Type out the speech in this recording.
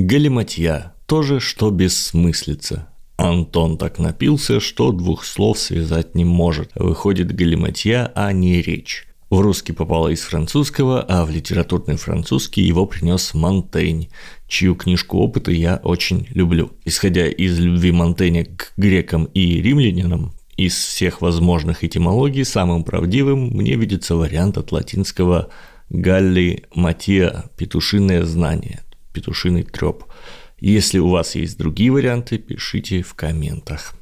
Галиматья – тоже что бессмыслица. Антон так напился, что двух слов связать не может. Выходит галиматья, а не речь. В русский попало из французского, а в литературный французский его принес Монтень, чью книжку опыта я очень люблю. Исходя из любви Монтэня к грекам и римлянинам, из всех возможных этимологий самым правдивым мне видится вариант от латинского «галли матия» – «петушиное знание», «петушиный треп». Если у вас есть другие варианты, пишите в комментах.